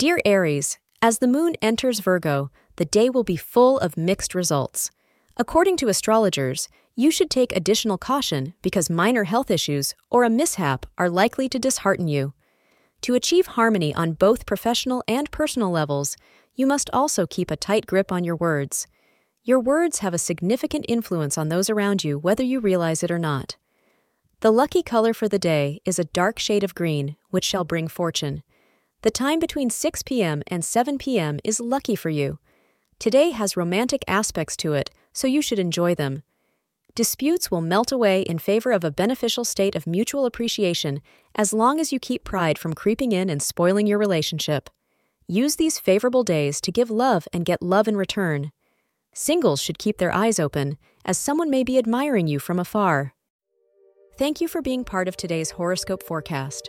Dear Aries, as the moon enters Virgo, the day will be full of mixed results. According to astrologers, you should take additional caution because minor health issues or a mishap are likely to dishearten you. To achieve harmony on both professional and personal levels, you must also keep a tight grip on your words. Your words have a significant influence on those around you, whether you realize it or not. The lucky color for the day is a dark shade of green, which shall bring fortune. The time between 6 p.m. and 7 p.m. is lucky for you. Today has romantic aspects to it, so you should enjoy them. Disputes will melt away in favor of a beneficial state of mutual appreciation as long as you keep pride from creeping in and spoiling your relationship. Use these favorable days to give love and get love in return. Singles should keep their eyes open, as someone may be admiring you from afar. Thank you for being part of today's horoscope forecast.